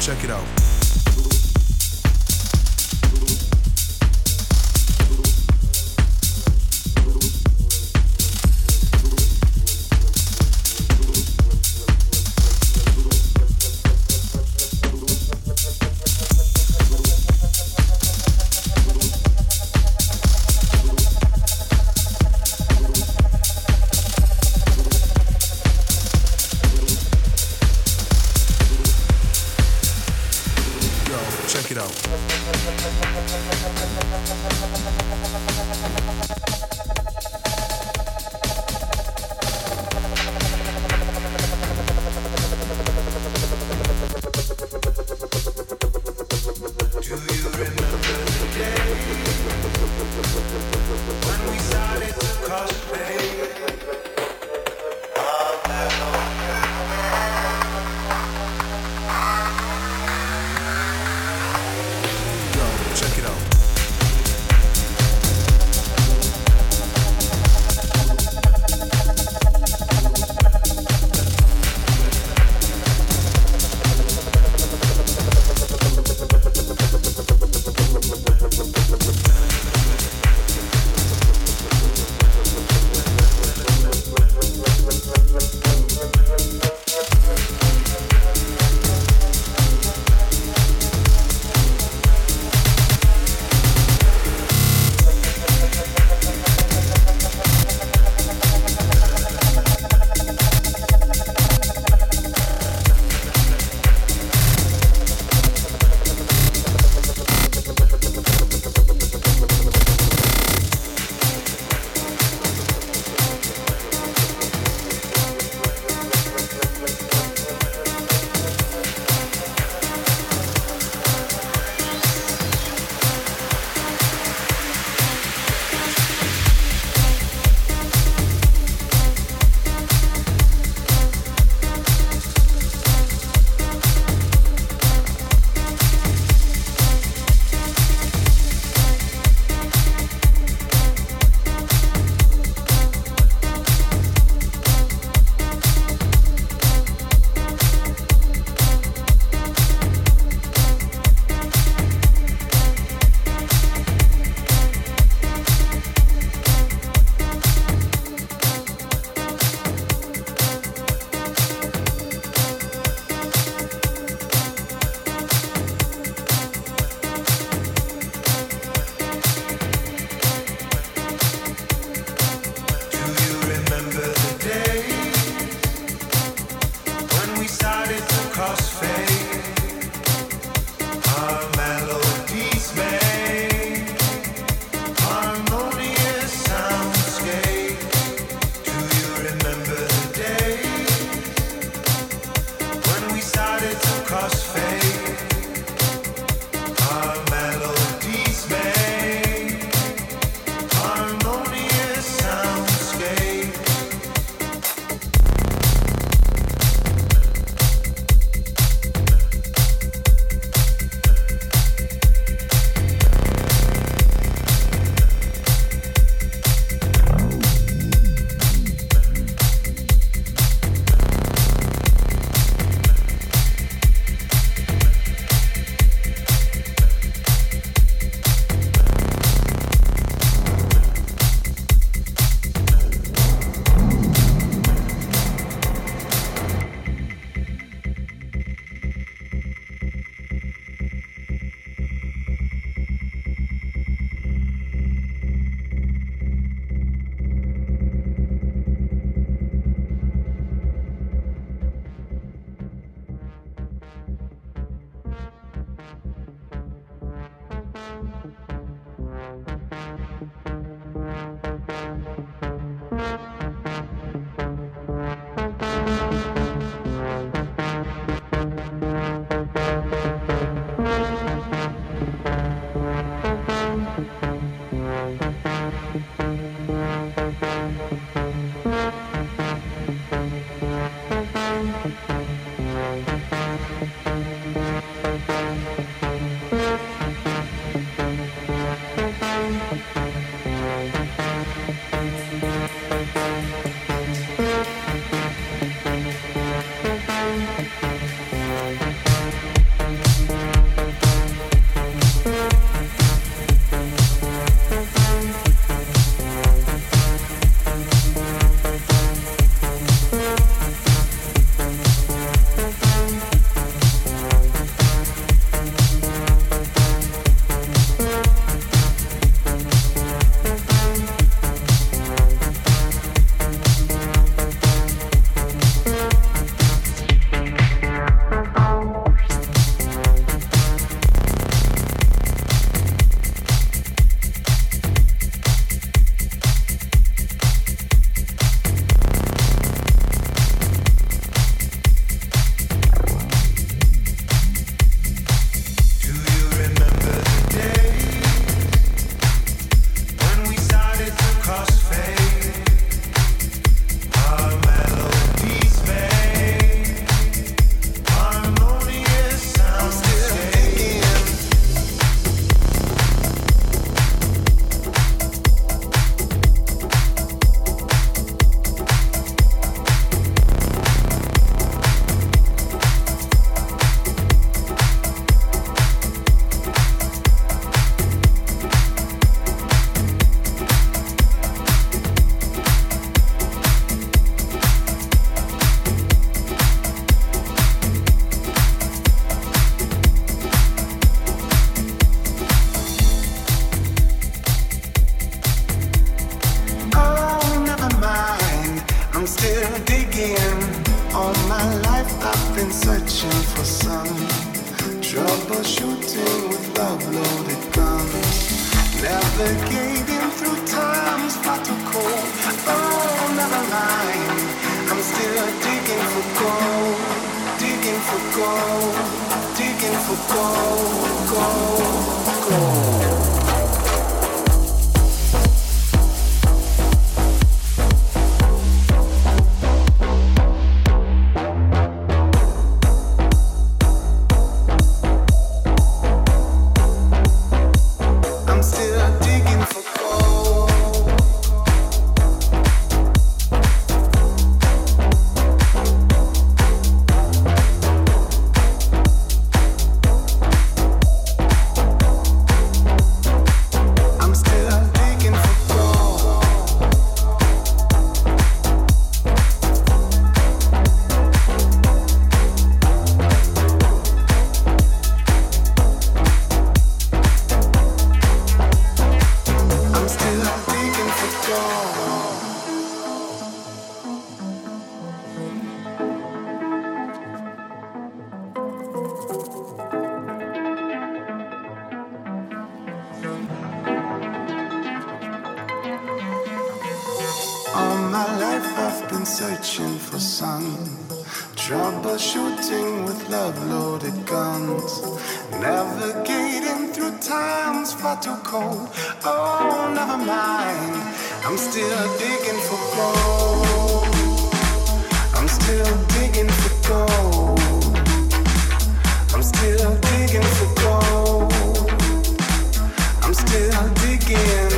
Check it out. go, go. searching for sun. Troubleshooting with love loaded guns. Navigating through times far too cold. Oh, never mind. I'm still digging for gold. I'm still digging for gold. I'm still digging for gold. I'm still digging.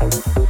Thank you.